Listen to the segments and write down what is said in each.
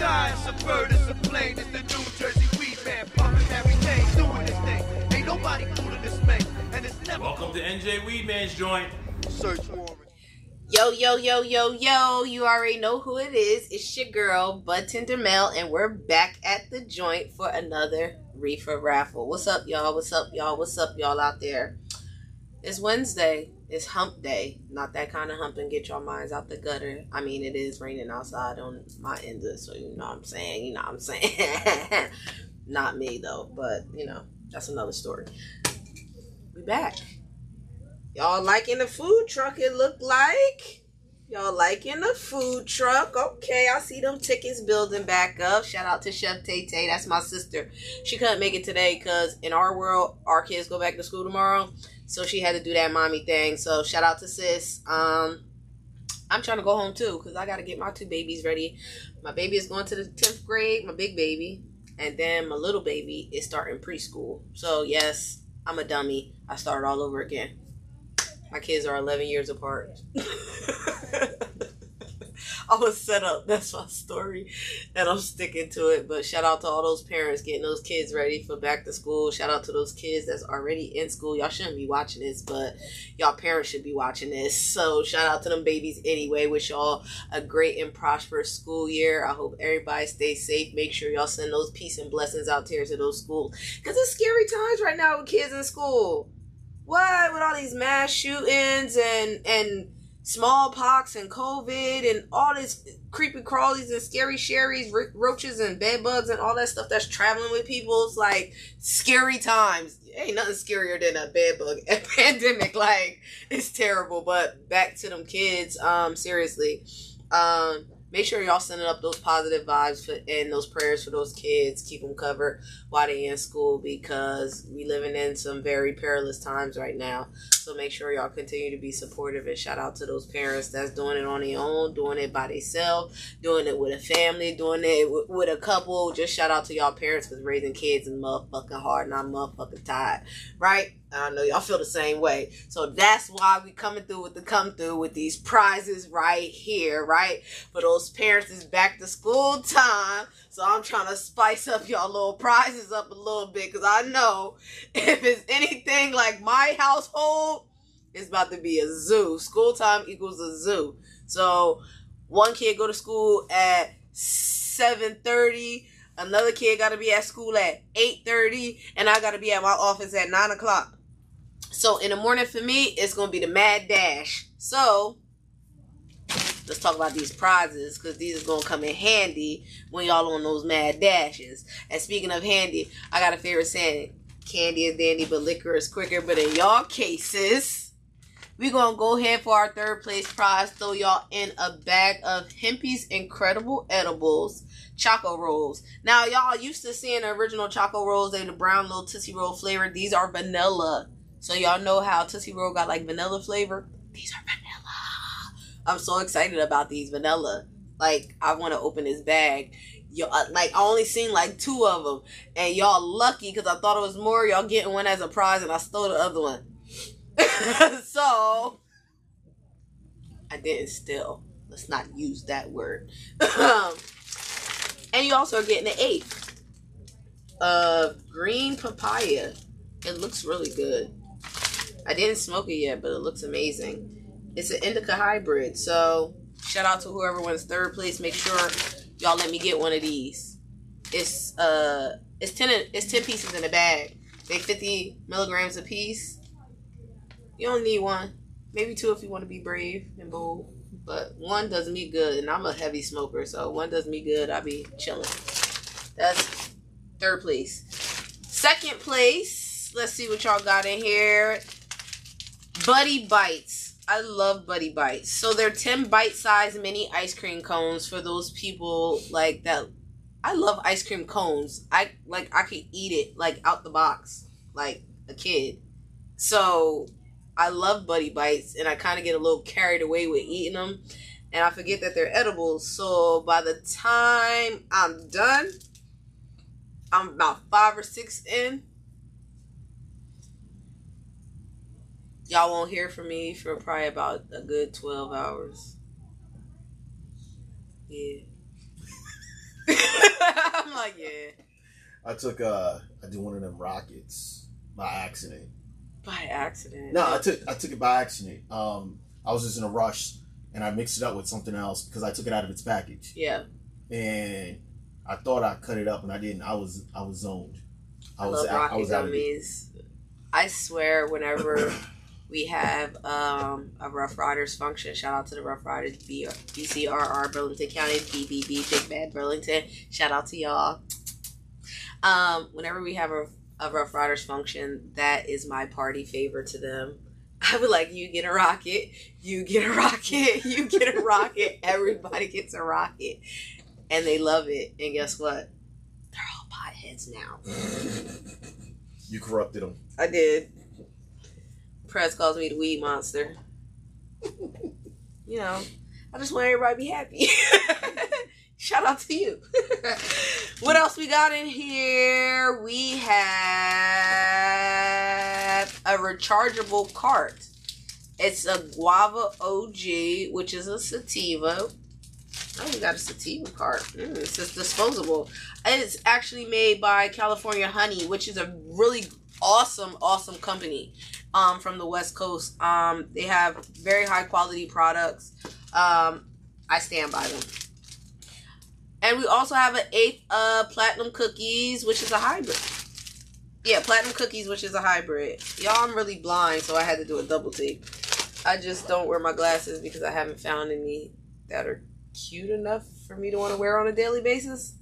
sky, it's a bird, it's a plane, it's the New Jersey weed man, pumping everything, doing this thing. Ain't nobody cooler than Spank, and it's never Welcome to NJ Weedman's joint. search warrant. Yo, yo, yo, yo, yo. You already know who it is. It's your girl, Bud Tender Mel, and we're back at the joint for another reefer raffle. What's up, y'all? What's up, y'all? What's up, y'all out there? It's Wednesday. It's hump day. Not that kind of hump and get your minds out the gutter. I mean, it is raining outside on my end, of so you know what I'm saying. You know what I'm saying. Not me, though, but you know, that's another story. We back. Y'all liking the food truck, it looked like. Y'all liking the food truck. Okay, I see them tickets building back up. Shout out to Chef Tay Tay. That's my sister. She couldn't make it today because in our world, our kids go back to school tomorrow. So she had to do that mommy thing. So shout out to sis. Um, I'm trying to go home too because I got to get my two babies ready. My baby is going to the 10th grade, my big baby. And then my little baby is starting preschool. So yes, I'm a dummy. I started all over again. My kids are 11 years apart. I was set up. That's my story. And I'm sticking to it. But shout out to all those parents getting those kids ready for back to school. Shout out to those kids that's already in school. Y'all shouldn't be watching this, but y'all parents should be watching this. So shout out to them babies anyway. Wish y'all a great and prosperous school year. I hope everybody stays safe. Make sure y'all send those peace and blessings out there to those schools. Because it's scary times right now with kids in school what with all these mass shootings and and smallpox and covid and all this creepy crawlies and scary sherries ro- roaches and bed bugs and all that stuff that's traveling with people. It's like scary times. Ain't nothing scarier than a bed bug pandemic. Like it's terrible. But back to them kids um seriously um make sure y'all sending up those positive vibes for, and those prayers for those kids. Keep them covered while they in school because we living in some very perilous times right now so make sure y'all continue to be supportive and shout out to those parents that's doing it on their own doing it by themselves doing it with a family doing it with, with a couple just shout out to y'all parents because raising kids is motherfucking hard and i'm motherfucking tired right I know y'all feel the same way. So that's why we coming through with the come through with these prizes right here, right? For those parents it's back to school time. So I'm trying to spice up y'all little prizes up a little bit because I know if it's anything like my household, it's about to be a zoo. School time equals a zoo. So one kid go to school at 7.30 another kid got to be at school at 8.30 and i got to be at my office at 9 o'clock. So in the morning for me it's to be the mad dash. So let's talk about these prizes because these are to come in handy when y'all on those mad dashes. And speaking of handy i got a favorite saying candy is dandy but liquor is quicker. But in y'all cases we're gonna go ahead for our third place prize. Throw y'all in a bag of Hempy's Incredible Edibles Choco Rolls. Now, y'all used to seeing the original Choco Rolls. They the brown little Tootsie Roll flavor. These are vanilla. So y'all know how Tootsie Roll got like vanilla flavor. These are vanilla. I'm so excited about these vanilla. Like I want to open this bag. Yo, uh, like I only seen like two of them, and y'all lucky because I thought it was more. Y'all getting one as a prize, and I stole the other one. so I didn't steal. Let's not use that word. And you also are getting the eighth of green papaya. It looks really good. I didn't smoke it yet, but it looks amazing. It's an indica hybrid. So shout out to whoever wins third place. Make sure y'all let me get one of these. It's uh it's ten it's ten pieces in a bag. They fifty milligrams a piece. You don't need one. Maybe two if you want to be brave and bold. But one does me good, and I'm a heavy smoker, so one does me good. I be chilling. That's third place. Second place. Let's see what y'all got in here. Buddy Bites. I love Buddy Bites. So they're 10 bite-sized mini ice cream cones for those people like that. I love ice cream cones. I like I could eat it like out the box like a kid. So I love Buddy Bites, and I kind of get a little carried away with eating them, and I forget that they're edible. So by the time I'm done, I'm about five or six in. Y'all won't hear from me for probably about a good 12 hours. Yeah. I'm Like yeah. I took uh I did one of them rockets by accident. By accident. No, I took I took it by accident. Um, I was just in a rush and I mixed it up with something else because I took it out of its package Yeah. and I thought I cut it up and I didn't. I was I was zoned. I, was love out- I was out of it. gummies. I swear, whenever we have um, a Rough Riders function, shout out to the Rough Riders, B- BCRR, Burlington County, BBB, Big Bad Burlington. Shout out to y'all. Um, whenever we have a, a Rough Riders function, that is my party favor to them. I would like, you get a rocket, you get a rocket, you get a rocket, everybody gets a rocket. And they love it. And guess what? They're all potheads now. You corrupted them. I did. Press calls me the weed monster. you know, I just want everybody to be happy. Shout out to you. what else we got in here? We have a rechargeable cart. It's a guava OG, which is a sativa. Oh, we got a sativa cart. Mm, it's just disposable. It's actually made by California Honey, which is a really awesome, awesome company um, from the West Coast. Um, they have very high quality products. Um, I stand by them. And we also have an eighth of platinum cookies, which is a hybrid. Yeah, platinum cookies, which is a hybrid. Y'all, I'm really blind, so I had to do a double take. I just don't wear my glasses because I haven't found any that are cute enough for me to want to wear on a daily basis.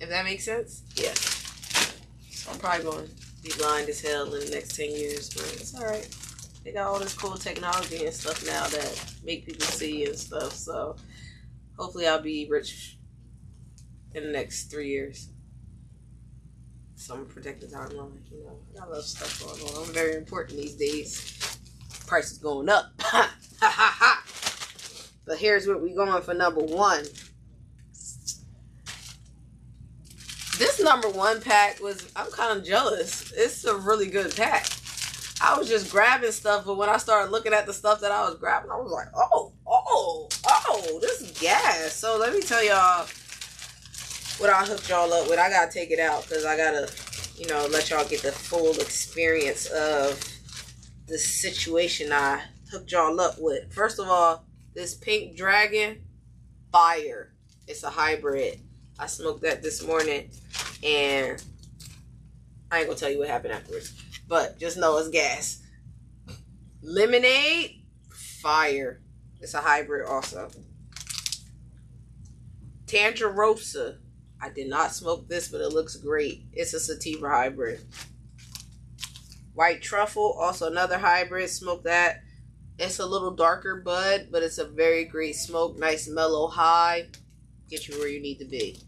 If that makes sense? Yeah. So I'm probably going to be blind as hell in the next 10 years, but it's alright. They got all this cool technology and stuff now that make people see and stuff, so hopefully I'll be rich in the next three years. So I'm protecting timeline, you know. I got a lot of stuff going on. I'm very important these days. Price is going up. But here's what we're going for number one. This number one pack was I'm kind of jealous. It's a really good pack. I was just grabbing stuff, but when I started looking at the stuff that I was grabbing, I was like, oh, oh, oh, this is gas. So let me tell y'all what I hooked y'all up with. I gotta take it out because I gotta, you know, let y'all get the full experience of the situation I hooked y'all up with. First of all, this pink dragon, fire. It's a hybrid. I smoked that this morning, and I ain't gonna tell you what happened afterwards. But just know it's gas. Lemonade, fire. It's a hybrid also. Tangerosa. I did not smoke this, but it looks great. It's a sativa hybrid. White truffle, also another hybrid. Smoke that. It's a little darker bud, but it's a very great smoke. Nice mellow high. Get you where you need to be.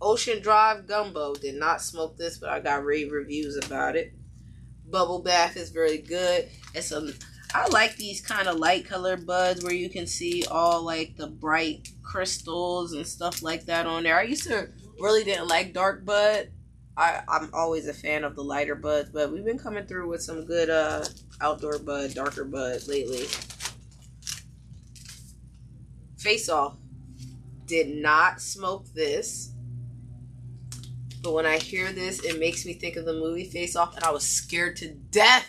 Ocean Drive Gumbo. Did not smoke this, but I got rave reviews about it. Bubble Bath is very good. It's a I like these kind of light colored buds where you can see all like the bright crystals and stuff like that on there. I used to really didn't like dark bud. I, I'm always a fan of the lighter buds, but we've been coming through with some good uh outdoor bud, darker bud lately. Face off. Did not smoke this. But when I hear this, it makes me think of the movie Face Off, and I was scared to death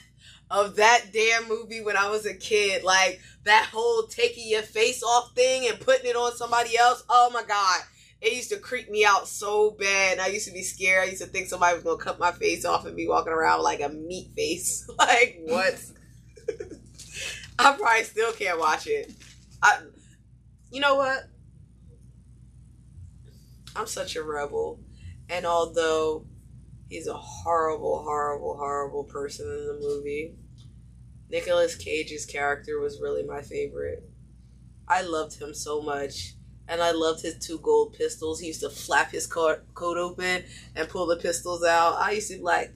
of that damn movie when I was a kid. Like that whole taking your face off thing and putting it on somebody else. Oh my god. It used to creep me out so bad. I used to be scared. I used to think somebody was gonna cut my face off and be walking around like a meat face. like what? I probably still can't watch it. I you know what? I'm such a rebel. And although he's a horrible, horrible, horrible person in the movie, Nicolas Cage's character was really my favorite. I loved him so much. And I loved his two gold pistols. He used to flap his coat, open and pull the pistols out. I used to be like,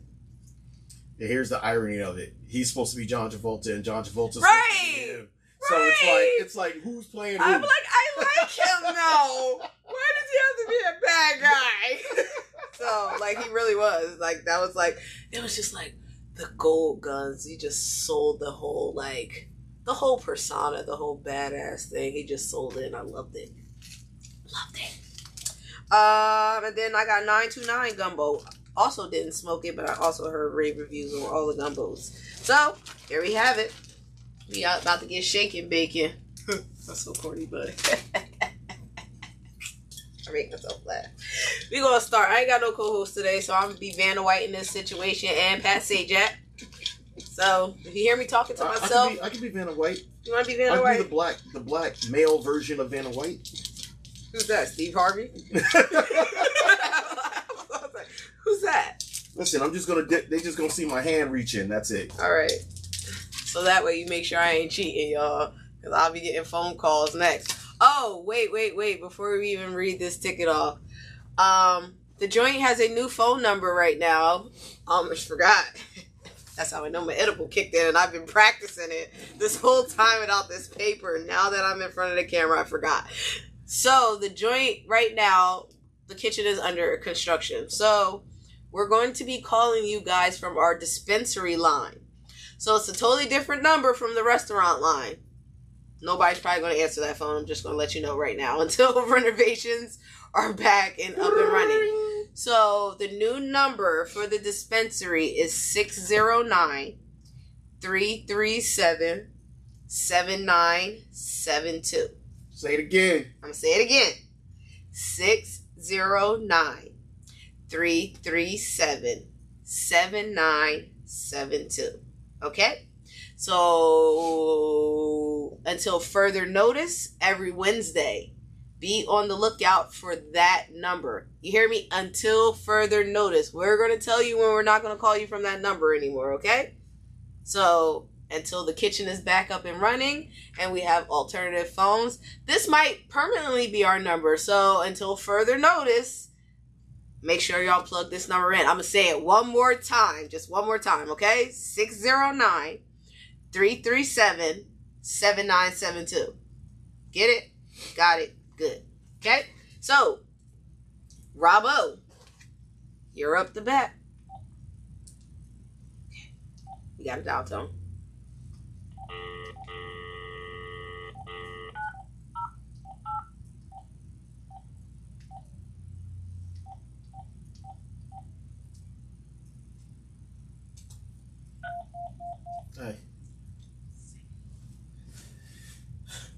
Here's the irony of it. He's supposed to be John Travolta, and John Travolta's Right! supposed to be him. So it's like it's like who's playing who? I'm like, I like him though. Why does he have to be a bad guy? so, like, he really was. Like, that was like, it was just like the gold guns. He just sold the whole, like, the whole persona, the whole badass thing. He just sold it, and I loved it. Loved it. Um, and then I got 929 Gumbo. Also didn't smoke it, but I also heard rave reviews on all the gumbos. So, here we have it. We are about to get shaken bacon. That's so corny, but I make myself laugh. We gonna start. I ain't got no co-host today, so I'm gonna be Vanna White in this situation and Pat Sajak. So if you hear me talking to I, I myself, can be, I can be Vanna White. you wanna be I Vanna can be White? the black, the black male version of Vanna White. Who's that? Steve Harvey? Who's that? Listen, I'm just gonna. Dip, they just gonna see my hand reach in. That's it. All right. So that way you make sure I ain't cheating, y'all, because I'll be getting phone calls next. Oh, wait, wait, wait! Before we even read this ticket off, um, the joint has a new phone number right now. Almost forgot. That's how I know my edible kicked in, and I've been practicing it this whole time without this paper. Now that I'm in front of the camera, I forgot. So the joint right now, the kitchen is under construction. So we're going to be calling you guys from our dispensary line. So it's a totally different number from the restaurant line. Nobody's probably going to answer that phone. I'm just going to let you know right now until renovations are back and up and running. So the new number for the dispensary is 609 337 7972. Say it again. I'm going to say it again 609 337 7972. Okay? So, until further notice, every Wednesday, be on the lookout for that number. You hear me? Until further notice. We're going to tell you when we're not going to call you from that number anymore, okay? So, until the kitchen is back up and running and we have alternative phones, this might permanently be our number. So, until further notice, make sure y'all plug this number in. I'm going to say it one more time, just one more time, okay? 609 337 7972. Get it? Got it? Good. Okay? So, Robbo, you're up the bat. You got a dial tone.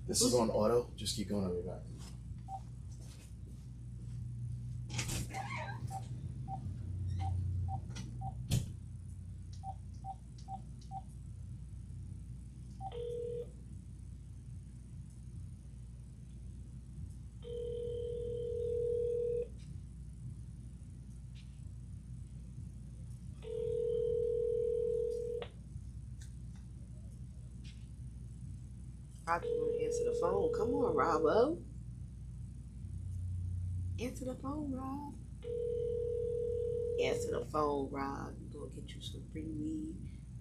This is on auto. Just keep going. I'll be back. I just want to answer the phone. Come on, Robbo. Answer the phone, Rob. Answer the phone, Rob. Going to get you some free weed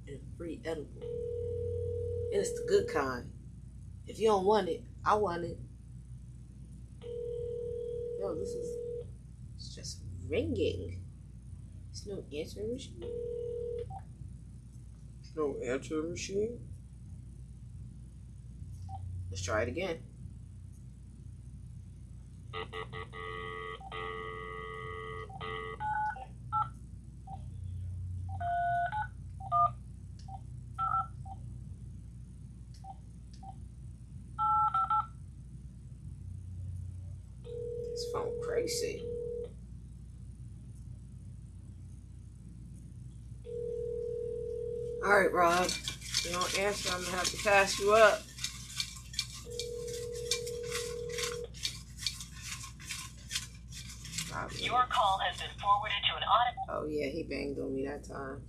and a free edible. And it's the good kind. If you don't want it, I want it. Yo, this is it's just ringing. There's no answering machine. No answering machine. Let's try it again. This phone crazy. All right, Rob. You don't answer, I'm gonna have to pass you up. Rob, Your call has been forwarded to an audit. Oh yeah, he banged on me that time.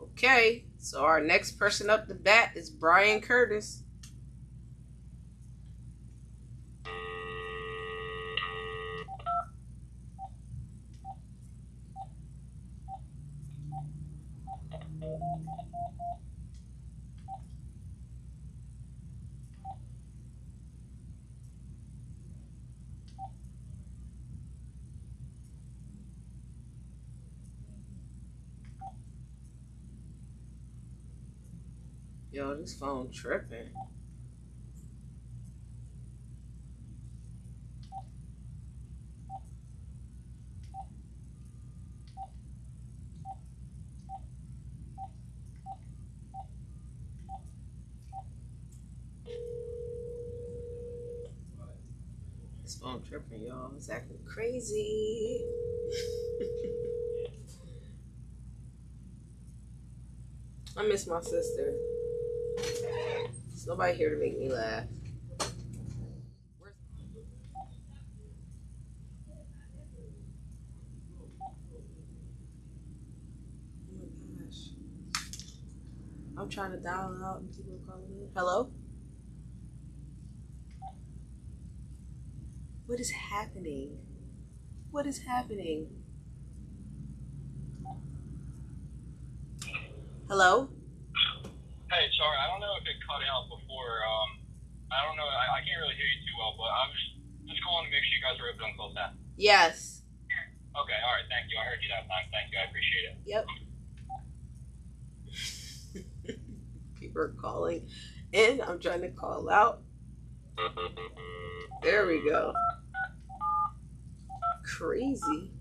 Okay, so our next person up the bat is Brian Curtis. Yo, this phone tripping. This phone tripping, y'all. It's acting crazy. I miss my sister. There's nobody here to make me laugh. Oh. I'm trying to dial out and people calling in. Hello? What is happening? What is happening? Hello? Hey, sorry, I don't know if it cut out before. Um, I don't know. I, I can't really hear you too well, but I was just calling to make sure you guys are open until 10. Yes. Okay, all right, thank you. I heard you that time. Thank you. I appreciate it. Yep. People are calling in. I'm trying to call out. There we go. Crazy.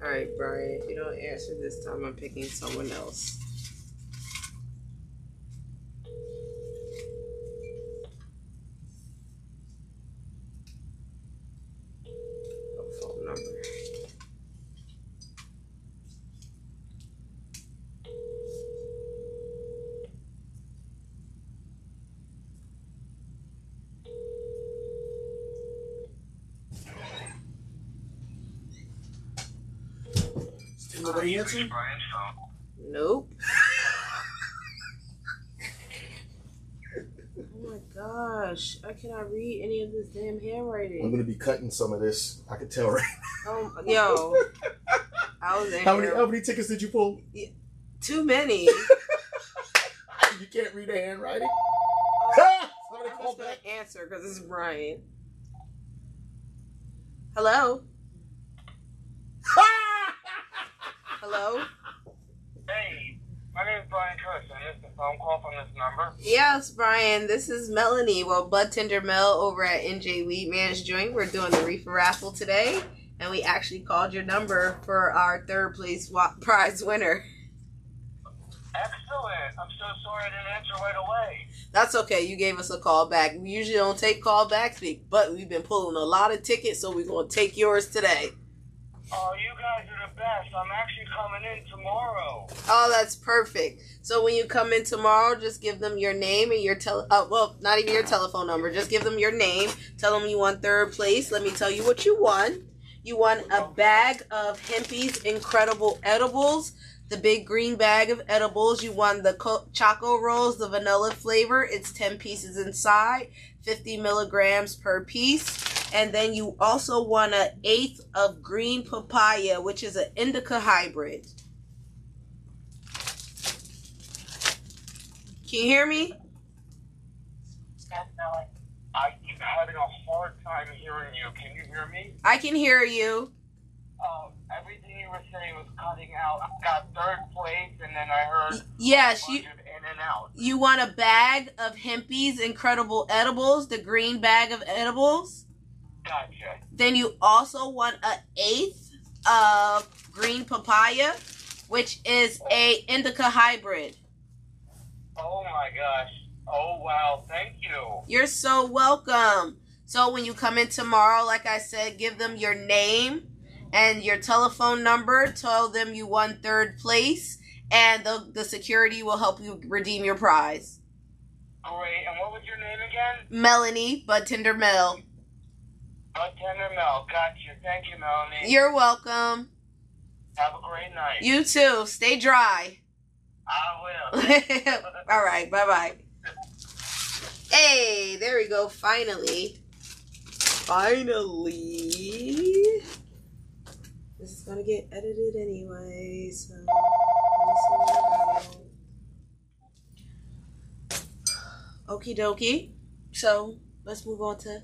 All right, Brian. If you don't answer this time, I'm picking someone else. No phone number. Still answer? Nope. oh my gosh. I cannot read any of this damn handwriting. I'm gonna be cutting some of this. I can tell right. Oh, yo. I was in How many how many tickets did you pull? Too many. You can't read the handwriting. Oh, Somebody I'm just gonna answer because this is Brian. Hello? Hello? Hey, my name is Brian Curtis. I missed a phone call from this number. Yes, Brian. This is Melanie. Well, Bud Tender Mel over at NJ Weed Man's Joint. We're doing the reefer raffle today, and we actually called your number for our third place wa- prize winner. Excellent. I'm so sorry I didn't answer right away. That's okay. You gave us a call back. We usually don't take call backs, but we've been pulling a lot of tickets, so we're gonna take yours today. Oh, you guys are the best. I'm actually coming in tomorrow. Oh, that's perfect. So when you come in tomorrow, just give them your name and your tel. Uh, well, not even your telephone number. Just give them your name. Tell them you won third place. Let me tell you what you won. You won a bag of Hempy's Incredible Edibles. The big green bag of edibles. You won the co- Choco Rolls, the vanilla flavor. It's 10 pieces inside, 50 milligrams per piece. And then you also want an eighth of green papaya, which is an indica hybrid. Can you hear me? I'm having a hard time hearing you. Can you hear me? I can hear you. Um, everything you were saying was cutting out. I got third place, and then I heard Yes, you bunch of in and out. you won a bag of Hempy's Incredible Edibles, the green bag of edibles. Gotcha. Then you also won a eighth of green papaya, which is a indica hybrid. Oh my gosh. Oh wow. Thank you. You're so welcome. So when you come in tomorrow, like I said, give them your name and your telephone number. Tell them you won third place, and the the security will help you redeem your prize. Great. And what was your name again? Melanie, Bud Tender Mel. Tender Mel. Gotcha. Thank you, Melanie. You're welcome. Have a great night. You too. Stay dry. I will. All right. Bye bye. Hey, there we go. Finally. Finally. This is going to get edited anyway. So let me see what I got on. Okie dokie. So let's move on to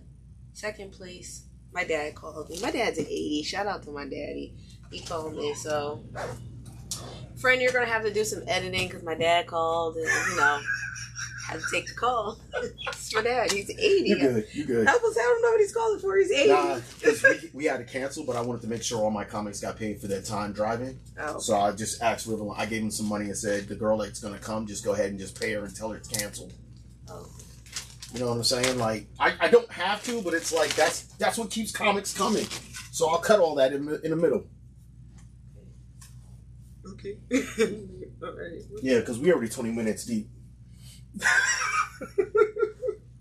second place. My dad called me. My dad's an 80. Shout out to my daddy. He called me. So friend, you're gonna have to do some editing because my dad called and you know had to take the call. it's my dad. He's 80. You good? You good? Help us. I don't know what he's calling for. He's 80. Nah, we, we had to cancel, but I wanted to make sure all my comics got paid for their time driving. Oh. So I just asked Riverline. I gave him some money and said, the girl that's gonna come, just go ahead and just pay her and tell her it's canceled. You know what I'm saying? Like I, I don't have to, but it's like that's that's what keeps comics coming. So I'll cut all that in, the- in the middle. Okay. All right. Yeah, because we already 20 minutes deep.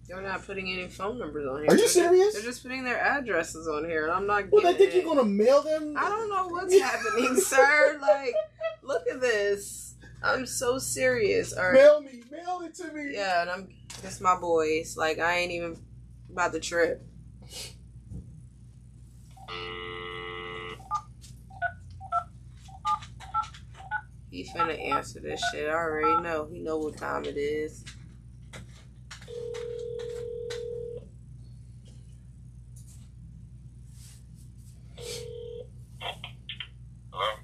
They're not putting any phone numbers on here. Are you They're just- serious? They're just putting their addresses on here, and I'm not. Well, I think it. you're gonna mail them. I don't know what's happening, sir. Like, look at this. I'm so serious. All right. Mail me, mail it to me. Yeah, and I'm. It's my boys. Like, I ain't even about the trip. He finna answer this shit. I already know. He know what time it is. Hello?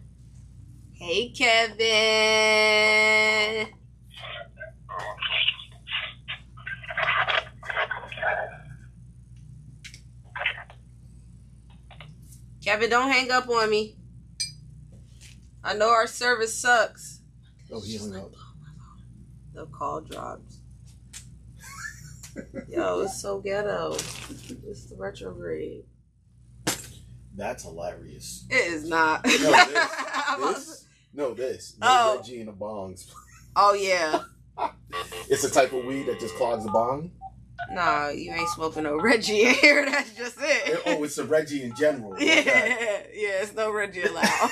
Hey, Kevin. Kevin, don't hang up on me. I know our service sucks. Oh, he hung up. The call drops. Yo, it's so ghetto. It's the retrograde. That's hilarious. It is not. No, this, I'm about to- this, no, this. No Oh. Reggie and the bongs. oh yeah. It's a type of weed that just clogs the bong. Nah, you ain't smoking no Reggie in here. That's just it. oh, it's a Reggie in general. yeah, Okay. yeah. It's no Reggie allowed.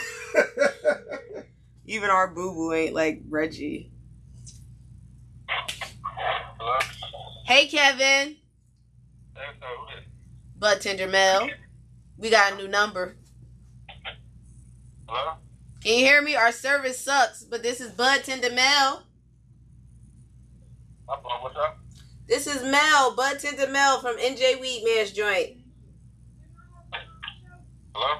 Even our boo boo ain't like Reggie. Hello? Hey, Kevin. Hey, so? Bud Tender Mel. We got a new number. Hello? Can you hear me? Our service sucks, but this is Bud Tender Mel. My phone, what's up? This is Mel, Bud Tender Mel from NJ Weed Man's Joint. Hello?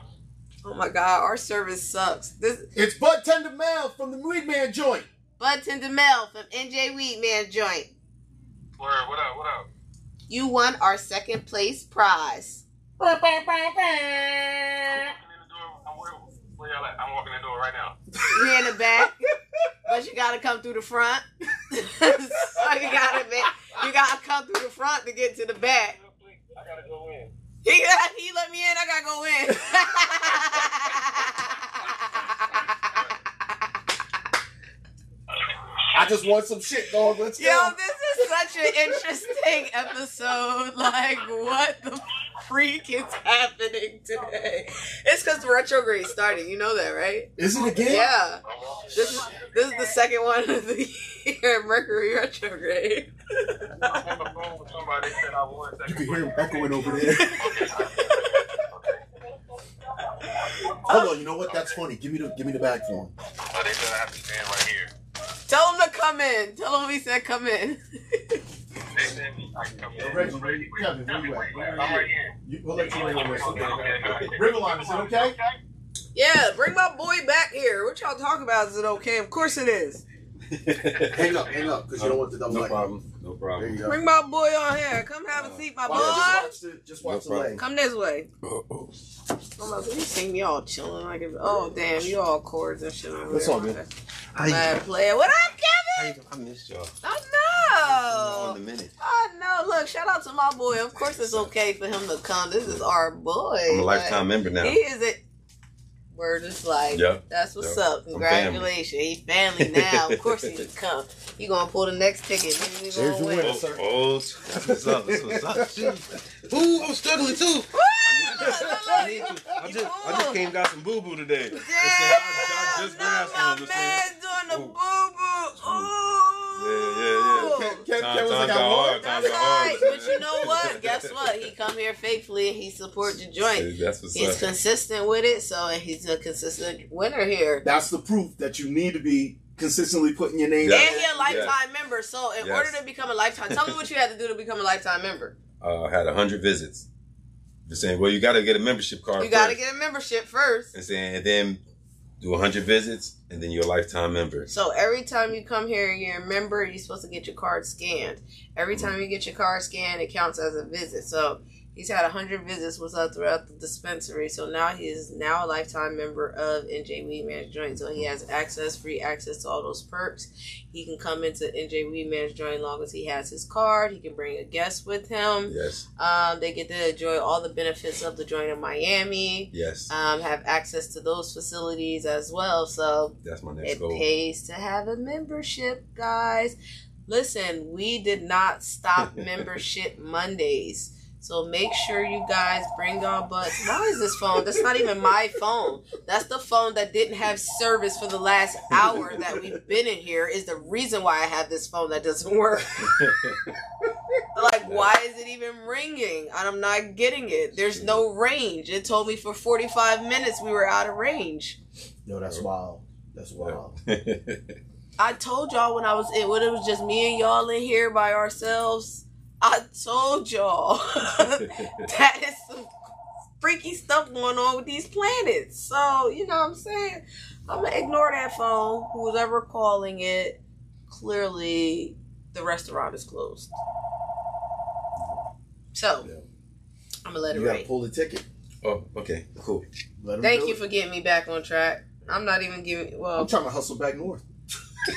Oh my God, our service sucks. This it's Bud Tender Mel from the Weed Man joint. Bud Tender Mel from NJ Weed Man's Joint. Where, what up, what up? You won our second place prize. I'm Walking in the door, I'm where, where y'all at? I'm walking in the door right now. We in the back, but you gotta come through the front. so you gotta be, you gotta come through the front to get to the back. I gotta go in. He, he let me in. I gotta go in. I just want some shit, dog. Let's go. Yo, go. this is such an interesting episode. Like, what the freak is happening today? It's because the retrograde started. You know that, right? Is it again? Yeah. This is this is the second one of the year, Mercury retrograde. I'm on the phone with somebody that I won You can hear him echoing over there. Hold on, you know what? That's funny. Give me the give me the bag for him. Oh, they said I have to stand right here. Tell him to come in. Tell him he said come in. They said I can come in. Reggie, where Kevin, where you at? I'm right here. You, we'll let you in on this. Okay, okay, okay. Riverline, is it okay? yeah, bring my boy back here. What y'all talking about? Is it okay? Of course it is. hang up, hang up, because you don't want the double No leg. problem. No There problem. you go. Bring my boy on here. Come have a uh, seat, my Well, just boy. watch the, just watch No the leg. Come this way. Oh, oh. I'm like, you see me all chilling like if, oh damn, you all chords and shit over That's there. all good. Bad player. What up, Kevin? I missed y'all. Oh, I On know. the minute. Oh, I know. Look, shout out to my boy. Of course, it's okay for him to come. This is our boy. I'm a lifetime member now. He is it. Word is life. Yeah. That's what's Yeah. up. I'm Congratulations. He family now. of course he can come. You gonna pull the next ticket. He There's gonna your win. winner. Oh, sir. oh, oh, oh that's what's up. What's up. Ooh, I'm struggling too. I, need to, I just, I just came got some boo boo today. Damn, I, I just grabbed my some. man doing the boo boo. Ooh. Yeah, yeah, Kev, Kev, Time- Kev was like, times I are won. hard. Times That's are hard. right. But you know what? Guess what? He come here faithfully and he support the joint. That's what's He's up. consistent with it, so he's a consistent winner here. That's the proof that you need to be consistently putting your name Yeah. And he a lifetime member. So in Yes. order to become a lifetime, tell me what you had to do to become a lifetime member. Uh, I had a hundred visits. Just saying, well, you got to get a membership card. You got to get a membership first. And saying, and then do a hundred visits, and then you're a lifetime member. So every time you come here, you're a member. You're supposed to get your card scanned. Every Mm-hmm. time you get your card scanned, it counts as a visit. So He's had 100 visits with us throughout the dispensary, so now he is now a lifetime member of NJ Weedman's Joint. So he has access, free access to all those perks. He can come into NJ Weedman's Joint as long as he has his card. He can bring a guest with him. Yes. Um, they get to enjoy all the benefits of the joint in Miami. Yes. Um, have access to those facilities as well. So That's my next it goal. pays to have a membership, guys. Listen, we did not stop membership Mondays. So make sure you guys bring your butts. Why is this phone? That's not even my phone. That's the phone that didn't have service for the last hour that we've been in here. Is the reason why I have this phone that doesn't work. Like, why is it even ringing? And I'm not getting it. There's no range. It told me for 45 minutes we were out of range. No, that's wild. That's wild. I told y'all when I was in, when it was just me and y'all in here by ourselves. I told y'all that is some freaky stuff going on with these planets. So you know what I'm saying. I'm gonna ignore that phone. Who's ever calling it? Clearly, the restaurant is closed. So Yeah. I'm gonna let it You gotta ride. pull the ticket. oh, okay. Cool. Let 'em Thank you it. for getting me back on track. I'm not even giving. Well, I'm trying to hustle back north.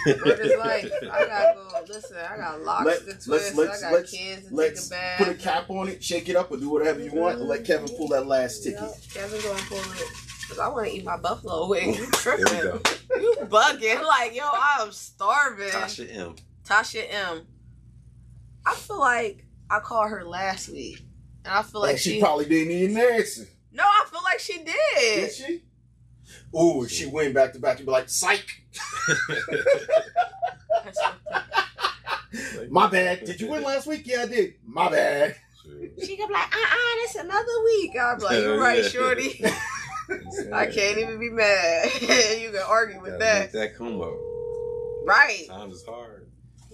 What is life? I gotta go. Listen, I got locks Let- to let's- twist. let's- I got let's- kids to Let's take a bath. put a cap on it, shake it up, or do whatever you want, and let Kevin pull that last ticket. Yep, Kevin gonna pull it. Cause I want to eat my buffalo wing. You There we tripping? go. You bugging? Like yo, I'm starving. Tasha M. Tasha M. I feel like I called her last week, and I feel like and she, she. probably didn't even answer. no, I feel like she Did did. she? Ooh, if she win back to back, you'd be like, psych. My bad. Did you win last week? Yeah, I did. My bad. She could be like, uh, uh this another week. I'm like, you're right, shorty. I can't even be mad. you can argue with Gotta that, Make that come up. right? Times is hard.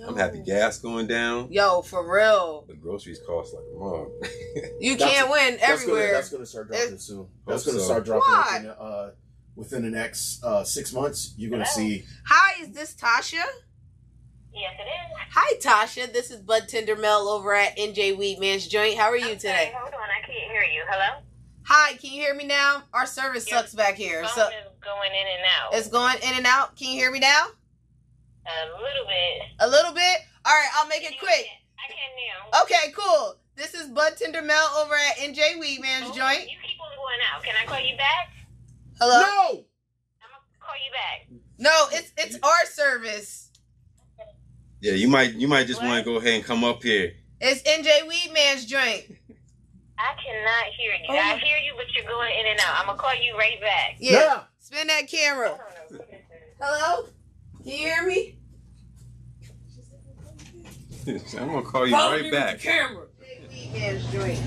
I'm happy gas going down. Yo, for real. The groceries cost like a mug. You can't win That's gonna, everywhere. that's gonna start dropping soon. That's gonna so. start dropping Why? Within, the next uh, six months. You're gonna see. Hi, is this Tasha? Yes, it is. Hi, Tasha. This is Bud Tender Mel over at NJ Weedman's Joint. How are you Okay, today? hold on, I can't hear you. Hello? Hi, can you hear me now? Our service Your sucks back here. Phone So is going in and out. it's going in and out. Can you hear me now? a little bit. A little bit? All right, I'll make it quick. I can now. Okay, cool. This is Bud Tender Mel over at NJ Weedman's Oh, Joint. You keep on going out. Can I call you back? Hello? No. I'm gonna call you back. No, it's it's our service. yeah, you might you might just want to go ahead and come up here. It's NJ Weedman's Joint. I cannot hear you. Oh. I hear you, but you're going in and out. I'm gonna call you right back. Yeah. Yeah. Spin that camera. I don't know. What is this? Hello? Can you hear me? I'm gonna call you right back. Camera. Weedman's Joint.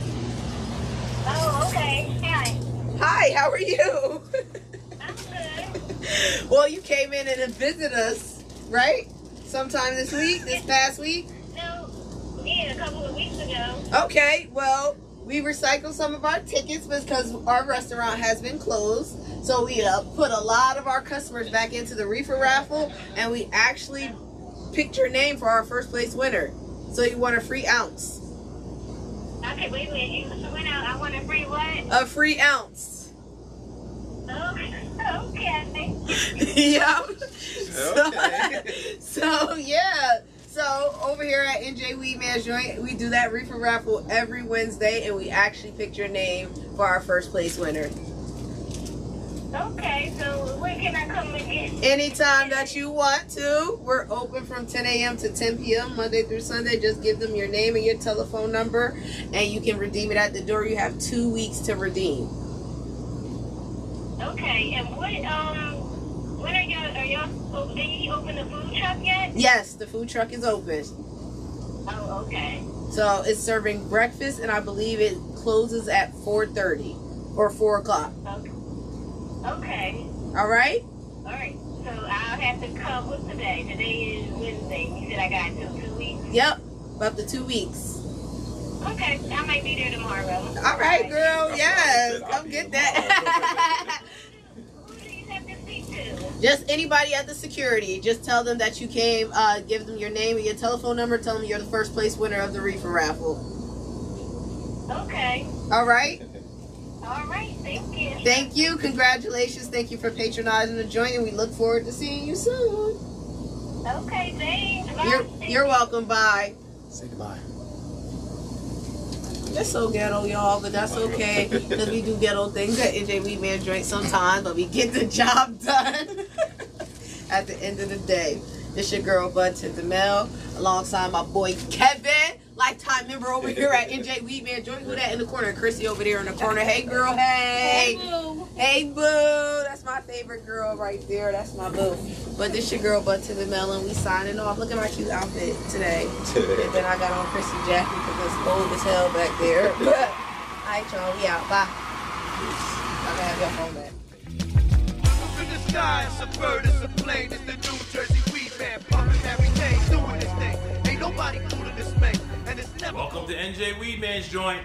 Oh, okay. Hi. Hi, how are you? I'm good. well, you came in and visited us, right? Sometime this week, this past week. No, yeah, a couple of weeks ago. Okay, well, we recycled some of our tickets because our restaurant has been closed. So we uh, put a lot of our customers back into the reefer raffle, and we actually picked your name for our first place winner. So you won a free ounce. Okay, wait a minute. You went out. I want a free what? A free ounce. Oh, okay. yep. Okay. So, yeah. So over here at NJ Weedman's Joint, we do that reefer raffle every Wednesday, and we actually pick your name for our first place winner. Okay, so when can I come again? Anytime that you want to, we're open from 10 a.m. to 10 p.m. Monday through Sunday. Just give them your name and your telephone number, and you can redeem it at the door. You have two weeks to redeem. Okay, and what um, when are y'all are y'all oh, did you open the food truck yet? Yes, the food truck is open. Oh, okay. So it's serving breakfast, and I believe it closes at 4:30 or 4 o'clock. Okay. Okay. All right. All right. So I'll have to come. What's today? Today is Wednesday. You said I got until two weeks. Yep. Up to two weeks. Okay, I might be there tomorrow. All right, girl. Yes, come get that. Who do you have to speak to? Just anybody at the security. Just tell them that you came. Uh, give them your name and your telephone number. Tell them you're the first place winner of the reefer raffle. Okay. All right. All right. Thank you. Thank you. Congratulations. Thank you for patronizing the joint, and we look forward to seeing you soon. Okay. Thanks. Bye. You're you're welcome. Bye. Say goodbye. That's so ghetto, y'all, but that's okay. Because we do ghetto things at NJ Weedman Joint sometimes, but we get the job done at the end of the day. This your girl, Bud Mel, alongside my boy Kevin, lifetime member over here at NJ Weedman Joint. Who that in the corner? Chrissy over there in the corner. Hey, girl, hey. Hey, boo. That's my favorite girl right there. That's my boo. But this your girl, Bud Mel, and we signing off. Look at my cute outfit today. And then I got on Chrissy Jackie because it's cold as hell back there. But, alright, y'all, we out. Bye. I can have your phone back. Look in the sky, it's a bird, it's a plane, it's the New Jersey Welcome to NJ Weedman's joint.